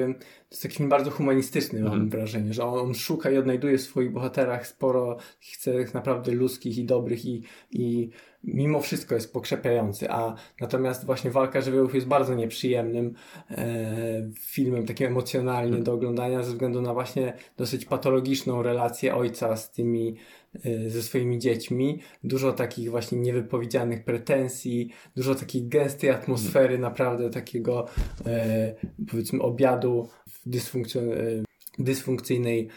jest taki bardzo humanistyczny, mam mm. wrażenie, że on, on, szuka i odnajduje w swoich bohaterach sporo, chce naprawdę ludzkich i dobrych i, i mimo wszystko jest pokrzepiający, a natomiast właśnie Walka Żywiołów jest bardzo nieprzyjemnym e, filmem, takim emocjonalnie mm. do oglądania ze względu na właśnie dosyć patologiczną relację ojca z tymi e, ze swoimi dziećmi, dużo takich właśnie niewypowiedzianych pretensji, dużo takiej gęstej atmosfery, naprawdę takiego e, powiedzmy obiadu dysfunkcjon- e, dysfunkcyjnej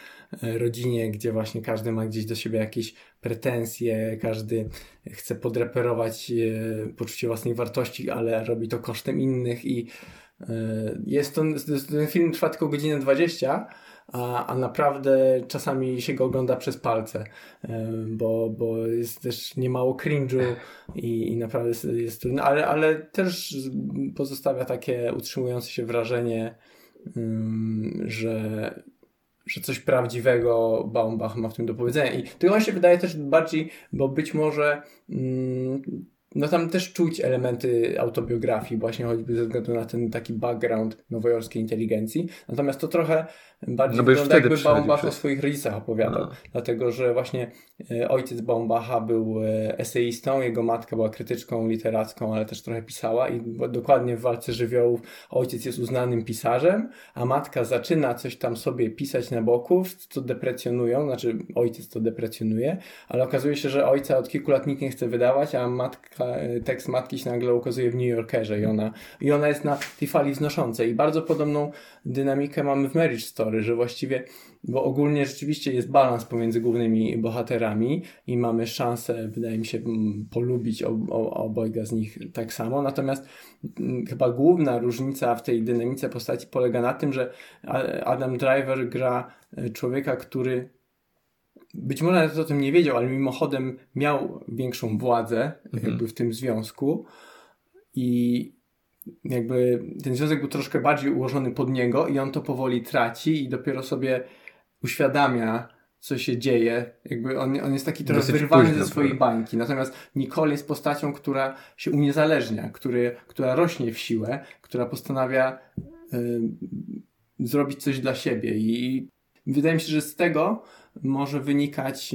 e, rodzinie, gdzie właśnie każdy ma gdzieś do siebie jakieś pretensje, każdy chce podreperować e, poczucie własnej wartości, ale robi to kosztem innych i jest to, ten film trwa tylko godzinę 20, a, a naprawdę czasami się go ogląda przez palce, bo, bo jest też niemało cringe'u i, i naprawdę jest, jest trudne, ale, ale też pozostawia takie utrzymujące się wrażenie, że, że coś prawdziwego Baumbach ma w tym do powiedzenia. I to on się wydaje też bardziej, bo być może no tam też czuć elementy autobiografii, właśnie choćby ze względu na ten taki background nowojorskiej inteligencji. Natomiast to trochę bardziej no wygląda jakby Baumbach o swoich rodzicach opowiadał. No. Dlatego, że właśnie e, ojciec Baumbacha był e, eseistą, jego matka była krytyczką literacką, ale też trochę pisała i dokładnie w Walce Żywiołów ojciec jest uznanym pisarzem, a matka zaczyna coś tam sobie pisać na boku, co deprecjonują, znaczy ojciec to deprecjonuje, ale okazuje się, że ojca od kilku lat nikt nie chce wydawać, a matka, e, tekst matki się nagle ukazuje w New Yorkerze i ona, i ona jest na tej fali wznoszącej i bardzo podobną dynamikę mamy w Marriage Story, że właściwie, bo ogólnie rzeczywiście jest balans pomiędzy głównymi bohaterami i mamy szansę, wydaje mi się, polubić obojga z nich tak samo. Natomiast chyba główna różnica w tej dynamice postaci polega na tym, że Adam Driver gra e, człowieka, który być może nawet o tym nie wiedział, ale mimochodem miał większą władzę mhm. jakby w tym związku i jakby ten związek był troszkę bardziej ułożony pod niego i on to powoli traci i dopiero sobie uświadamia, co się dzieje. Jakby on, on jest taki trochę wyrwany ze swojej bańki. Natomiast Nicole jest postacią, która się uniezależnia, który, która rośnie w siłę, która postanawia y, zrobić coś dla siebie i wydaje mi się, że z tego może wynikać,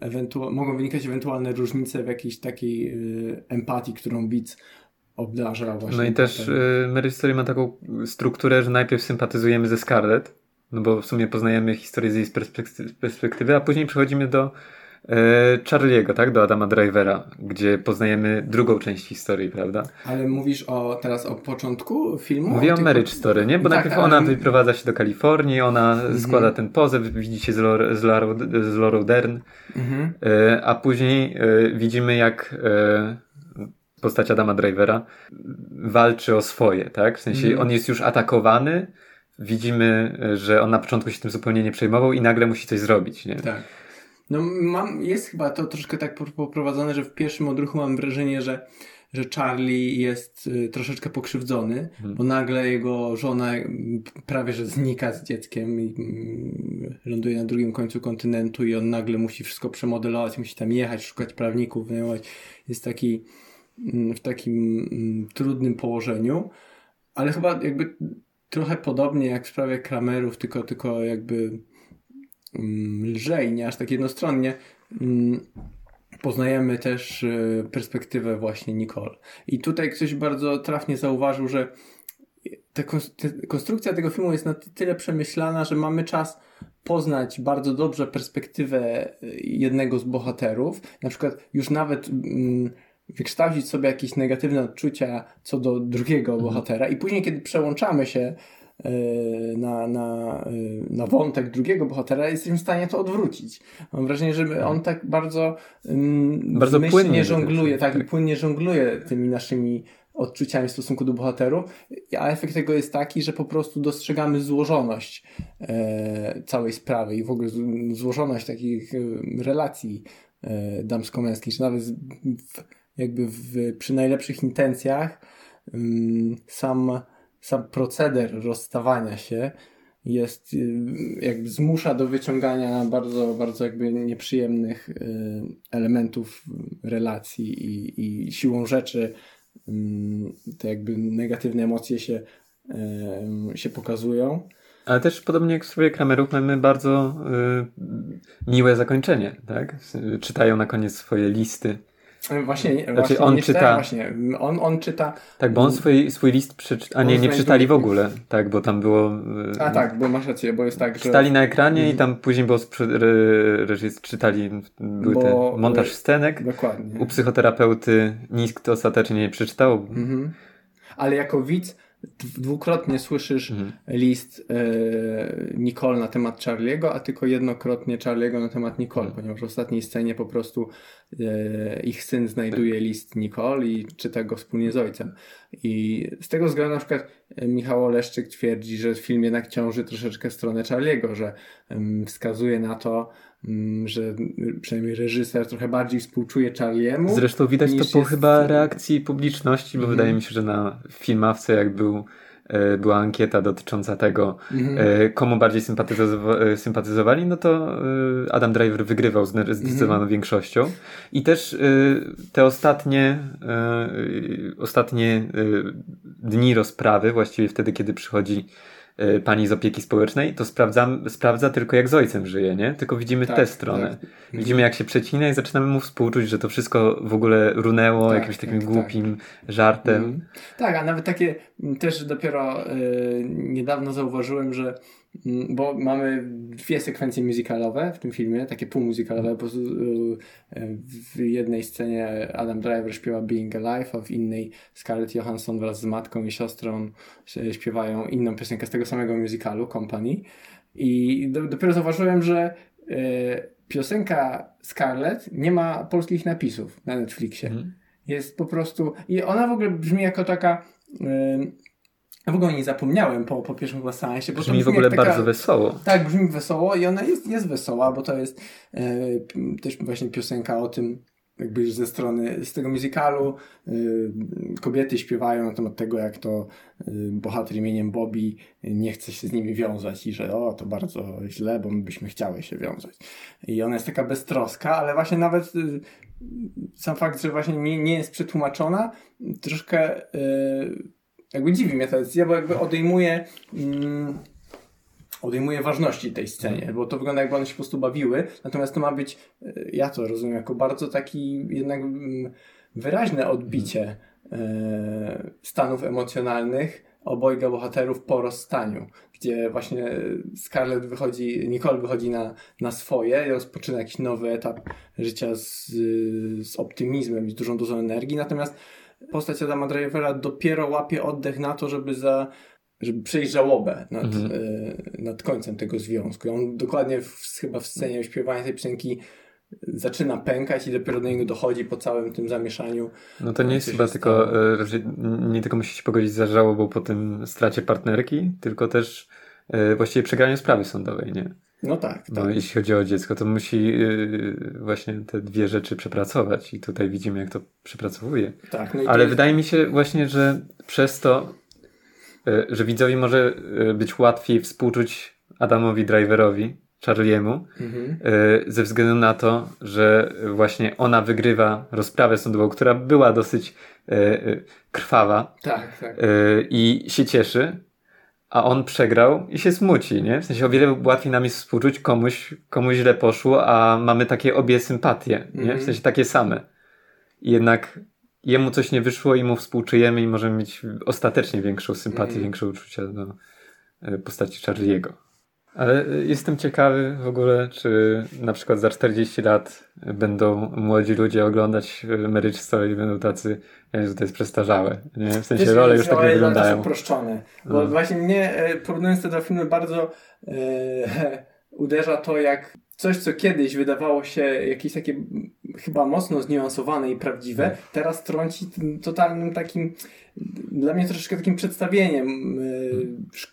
ewentu- mogą wynikać ewentualne różnice w jakiejś takiej y, empatii, którą Beats obdarza właśnie. No i też y, Mary Story ma taką strukturę, że najpierw sympatyzujemy ze Scarlett, no bo w sumie poznajemy historię z jej perspektywy, a później przechodzimy do y, Charlie'ego, tak? Do Adama Drivera, gdzie poznajemy drugą część historii, prawda? Ale mówisz o teraz o początku filmu? Mówię o, o Marriage Story, nie? Bo tak, najpierw ona wyprowadza się do Kalifornii, ona -hmm. składa ten pozew, widzicie z, Lor z, z Dern, -hmm. y, a później y, widzimy jak postać Adama Drivera walczy o swoje, tak? W sensie mm. on jest już atakowany, widzimy, że on na początku się tym zupełnie nie przejmował i nagle musi coś zrobić, nie? Tak. No mam, jest chyba to troszkę tak poprowadzone, że w pierwszym odruchu mam wrażenie, że że Charlie jest y, troszeczkę pokrzywdzony, hmm. bo nagle jego żona prawie że znika z dzieckiem i mm, ląduje na drugim końcu kontynentu i on nagle musi wszystko przemodelować, musi tam jechać, szukać prawników, wynajmować. Jest taki w takim mm, trudnym położeniu, ale chyba jakby trochę podobnie jak w sprawie Kramerów, tylko, tylko jakby mm, lżej, nie aż tak jednostronnie. Mm, poznajemy też e, perspektywę właśnie Nicole. I tutaj ktoś bardzo trafnie zauważył, że ta konstrukcja tego filmu jest na tyle przemyślana, że mamy czas poznać bardzo dobrze perspektywę e, jednego z bohaterów. Na przykład już nawet wykształcić sobie jakieś negatywne odczucia co do drugiego Mhm. bohatera i później, kiedy przełączamy się e, na, na, e, na wątek drugiego bohatera, jesteśmy w stanie to odwrócić. Mam wrażenie, że on tak bardzo, mm, Bardzo płynnie żongluje, tak, i tak. płynnie żongluje tymi naszymi odczuciami w stosunku do bohaterów, a efekt tego jest taki, że po prostu dostrzegamy złożoność e, całej sprawy i w ogóle złożoność takich e, relacji e, damsko-męskich, że nawet w, jakby w, przy najlepszych intencjach ym, sam, sam proceder rozstawania się jest y, jakby zmusza do wyciągania bardzo, bardzo jakby nieprzyjemnych y, elementów relacji i, i siłą rzeczy ym, te jakby negatywne emocje się, ym, się pokazują. Ale też podobnie jak w swoje Kramerów mamy bardzo y, miłe zakończenie, tak? Y, Czytają na koniec swoje listy. E, Właśnie, nie- Znaczy, właśnie on czytałem, czyta- Właśnie, on, on czyta. Tak, bo on swój, swój list przeczytał. A nie, nie przeczytali w ogóle, tak, bo tam było. y, A tak, bo masz rację, bo jest tak, że. Czytali na ekranie i Mhm. tam później było sprzy- re- reżys czytali, był Bo- ten montaż scenek. Dokładnie. U psychoterapeuty nikt to ostatecznie nie przeczytał. Mhm. Ale jako widz dwukrotnie słyszysz Mhm. list e, Nicole na temat Charlie'ego, a tylko jednokrotnie Charlie'ego na temat Nicole, Mhm. ponieważ w ostatniej scenie po prostu e, ich syn znajduje list Nicole i czyta go wspólnie z ojcem. I z tego względu na przykład e, Michał Oleszczyk twierdzi, że film jednak ciąży troszeczkę stronę Charlie'ego, że wskazuje na to, że y, przynajmniej reżyser trochę bardziej współczuje Charliemu. Zresztą widać to po jest- chyba reakcji publiczności, bo Mhm. wydaje mi się, że na filmawce jak był, e, była ankieta dotycząca tego, Mhm. e, komu bardziej sympatyzowa- e, sympatyzowali, no to Adam Driver wygrywał z Mhm. zdecydowaną większością. I też te ostatnie, ostatnie dni rozprawy, właściwie wtedy, kiedy przychodzi pani z opieki społecznej, to sprawdzam, sprawdza tylko jak z ojcem żyje, nie? Tylko widzimy Tak, tę stronę. tak. Widzimy jak się przecina i zaczynamy mu współczuć, że to wszystko w ogóle runęło Tak, jakimś takim tak, głupim żartem. Mhm. Tak, a nawet takie też dopiero y, niedawno zauważyłem, że bo mamy dwie sekwencje musicalowe w tym filmie, takie półmuzykalowe. Y, y, w jednej scenie Adam Driver śpiewa Being Alive, a w innej Scarlett Johansson wraz z matką i siostrą śpiewają inną piosenkę z tego samego musicalu, Company. I do, dopiero zauważyłem, że y, piosenka Scarlett nie ma polskich napisów na Netflixie. Mhm. Jest po prostu. I ona w ogóle brzmi jako taka. Ja w ogóle nie zapomniałem po, po pierwszym chyba seansie, bo to Brzmi w ogóle taka, bardzo wesoło. Tak, brzmi wesoło i ona jest, jest wesoła, bo to jest e, też właśnie piosenka o tym, jakby ze strony, z tego musicalu y, kobiety śpiewają na temat tego, jak to y, bohater imieniem Bobby nie chce się z nimi wiązać i że o, to bardzo źle, bo my byśmy chciały się wiązać. I ona jest taka beztroska, ale właśnie nawet y, sam fakt, że właśnie nie, nie jest przetłumaczona, troszkę jakby dziwi mnie ta decyzja, bo jakby odejmuje mm, odejmuje ważności tej scenie, bo to wygląda jakby one się po prostu bawiły, natomiast to ma być, y, ja to rozumiem jako bardzo taki jednak mm, wyraźne odbicie e, stanów emocjonalnych obojga bohaterów po rozstaniu, gdzie właśnie Scarlett wychodzi, Nicole wychodzi na, na swoje i rozpoczyna jakiś nowy etap życia z, z optymizmem i z dużą dozą energii, natomiast postać Adama Drivera dopiero łapie oddech na to, żeby za żeby przejść żałobę nad, Mhm. e, nad końcem tego związku. I on dokładnie w, chyba w scenie śpiewania tej piosenki zaczyna pękać i dopiero do niego dochodzi po całym tym zamieszaniu. No to nie jest chyba tylko, raczej nie tylko musi się pogodzić za żałobą po tym stracie partnerki, tylko też e, właściwie przegraniu sprawy sądowej, nie? No tak, tak. No, jeśli chodzi o dziecko, to musi e, właśnie te dwie rzeczy przepracować i tutaj widzimy, jak to przepracowuje. tak. No Ale to wydaje mi się właśnie, że przez to, e, że widzowi może e, być łatwiej współczuć Adamowi Driverowi, Charliemu, Mhm. e, ze względu na to, że właśnie ona wygrywa rozprawę sądową, która była dosyć e, e, krwawa Tak, tak. i się cieszy, a on przegrał i się smuci, nie? W sensie o wiele łatwiej nam jest współczuć komuś, komuś źle poszło, a mamy takie obie sympatie, nie? Mhm. W sensie takie same. I jednak jemu coś nie wyszło i mu współczujemy i możemy mieć ostatecznie większą sympatię, Mhm. większe uczucia do e, postaci Charlie'ego. Ale y, jestem ciekawy w ogóle, czy na przykład za 40 lat będą młodzi ludzie oglądać y, Marriage Story i będą tacy, ja że to jest przestarzałe. Nie? W sensie Wiesz, role już tak nie wyglądają. uproszczone. Bo No. właśnie mnie, e, porównując te dwa filmy, bardzo e, uderza to, jak coś, co kiedyś wydawało się jakieś takie chyba mocno zniuansowane i prawdziwe, Mhm. teraz trąci tym totalnym takim, dla mnie troszeczkę takim przedstawieniem,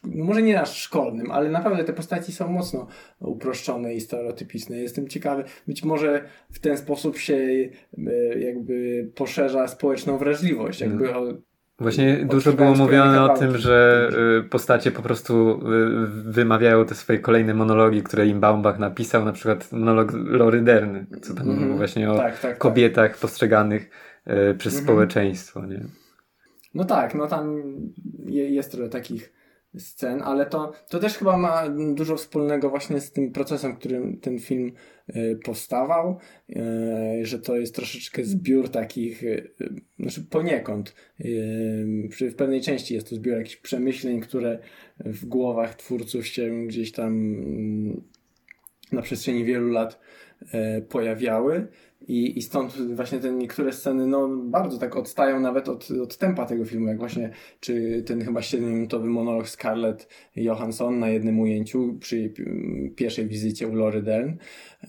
no może nie aż szkolnym, ale naprawdę te postaci są mocno uproszczone i stereotypiczne. Jestem ciekawy, być może w ten sposób się e, jakby poszerza społeczną wrażliwość, jakby o, Właśnie dużo było mówione o tym, że y, postacie po prostu y, wymawiają te swoje kolejne monologi, które im Baumbach napisał, na przykład monolog Lory Dern, co tam Mhm. właśnie o tak, tak, tak. kobietach postrzeganych y, przez Mhm. społeczeństwo. Nie? No tak, no tam je, jest trochę takich scen, ale to, to też chyba ma dużo wspólnego właśnie z tym procesem, którym ten film e, powstawał, e, że to jest troszeczkę zbiór takich, e, znaczy poniekąd, w pewnej części jest to zbiór jakichś przemyśleń, które w głowach twórców się gdzieś tam mm, na przestrzeni wielu lat pojawiały. I, I stąd właśnie te niektóre sceny no, bardzo tak odstają nawet od, od tempa tego filmu, jak właśnie czy ten chyba 7-minutowy monolog Scarlett Johansson na jednym ujęciu przy pi- pierwszej wizycie u Lory Dern.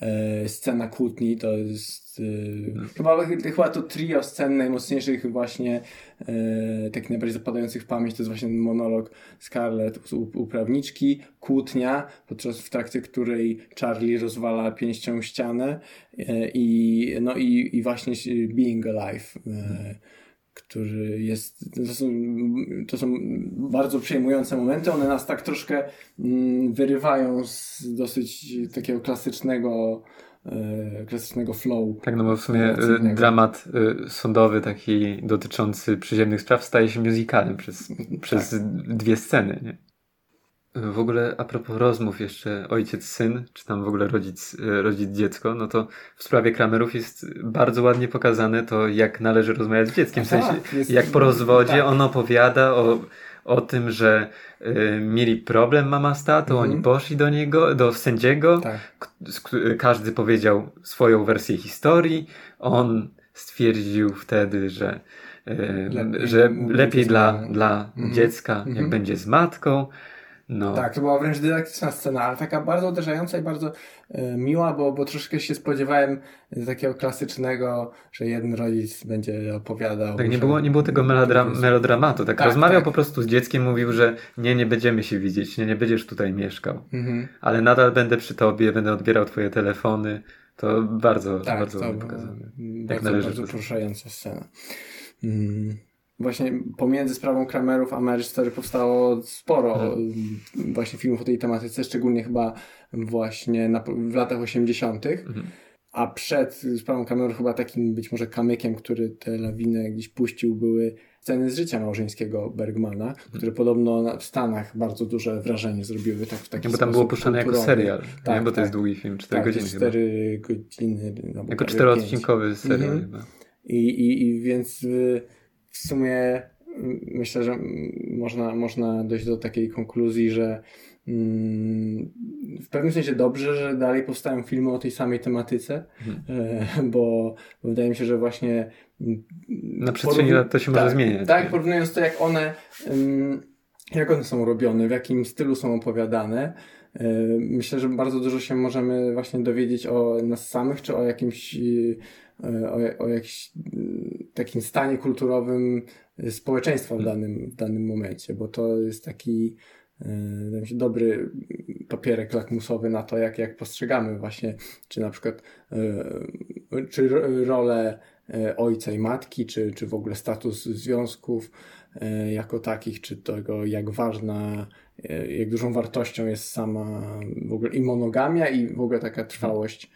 E, scena kłótni to jest e, chyba, chyba to trio scen najmocniejszych właśnie e, takich najbardziej zapadających w pamięć to jest właśnie monolog Scarlett u, u prawniczki, kłótnia, podczas w trakcie której Charlie rozwala pięścią ścianę e, i, no i, i właśnie Being Alive, e, który jest, to są, to są bardzo przejmujące momenty, one nas tak troszkę mm, wyrywają z dosyć takiego klasycznego klasycznego flow. Tak, no bo w sumie Relacyjnego. dramat y, sądowy taki dotyczący przyziemnych spraw staje się musicalem przez, przez dwie sceny, nie? W ogóle a propos rozmów jeszcze ojciec-syn, czy tam w ogóle rodzic, rodzic-dziecko, no to w sprawie Kramerów jest bardzo ładnie pokazane to, jak należy rozmawiać z dzieckiem. W sensie, Tak, jest- jak po rozwodzie tak. on opowiada o, o tym, że y, mieli problem mama z tatą, Mhm. oni poszli do niego, do sędziego, Tak. każdy powiedział swoją wersję historii. On stwierdził wtedy, że, e, Lepiej że lepiej dla, dla Mhm. dziecka, jak Mhm. będzie z matką. No, Tak, to była wręcz dydaktyczna scena, ale taka bardzo uderzająca i bardzo e, miła, bo, bo troszkę się spodziewałem takiego klasycznego, że jeden rodzic będzie opowiadał. tak nie było, nie było tego melodram, melodramatu. Tak, Tak, rozmawiał tak. po prostu z dzieckiem, mówił, że nie, nie będziemy się widzieć, nie, nie będziesz tutaj mieszkał. Mhm. Ale nadal będę przy tobie, będę odbierał twoje telefony. To bardzo, Tak, bardzo to ładnie pokazane. bardzo, należy bardzo poruszająca scena. Mm. Właśnie pomiędzy sprawą Kramerów a Marriage Story powstało sporo Mhm. właśnie filmów o tej tematyce, szczególnie chyba właśnie na, w latach 80. Mhm. A przed sprawą Kramerów chyba takim być może kamykiem, który tę lawinę gdzieś puścił, były sceny z życia małżeńskiego Bergmana, Mhm. które podobno w Stanach bardzo duże wrażenie zrobiły. Tak, w taki Nie, bo tam było puszczane jako serial, Tak, nie? bo to tak. jest długi film, 4 Tak, godziny chyba. 4 godziny. albo Jako czteroodcinkowy serial chyba. I, i, I więc y, w sumie myślę, że mm, można, można dojść do takiej konkluzji, że mm, w pewnym sensie dobrze, że dalej powstają filmy o tej samej tematyce, Mhm. e, bo, wydaje mi się, że właśnie mm, Na przestrzeni lat to się może tak, zmieniać. Tak, porównując to, jak one, ym, jak one są robione, w jakim stylu są opowiadane, y, myślę, że bardzo dużo się możemy właśnie dowiedzieć o nas samych, czy o jakimś, y, o, o takim stanie kulturowym y, społeczeństwa w danym, w danym momencie, bo to jest taki y, się, dobry papierek lakmusowy na to, jak, jak postrzegamy właśnie, czy na przykład y, czy ro- rolę ojca i matki, czy, czy w ogóle status związków jako takich, czy tego, jak ważna, jak dużą wartością jest sama w ogóle i monogamia, i w ogóle taka trwałość,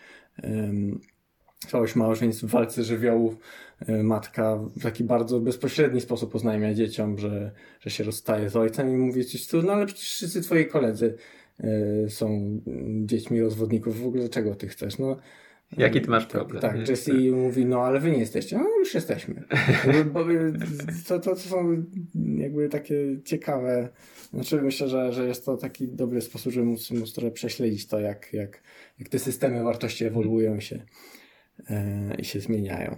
trwałość małżeństw w walce żywiołów. E, Matka w taki bardzo bezpośredni sposób oznajmia dzieciom, że, że się rozstaje z ojcem i mówi coś tu, no ale przecież wszyscy twoi koledzy e, są dziećmi rozwodników, w ogóle czego ty chcesz? No, Jaki ty masz problem? Tak, tak Jesse mówi, no ale wy nie jesteście. No już jesteśmy. Bo, to, to, to są jakby takie ciekawe, znaczy myślę, że, że jest to taki dobry sposób, żeby móc, móc trochę prześledzić to, jak, jak, jak te systemy wartości ewoluują się i się zmieniają.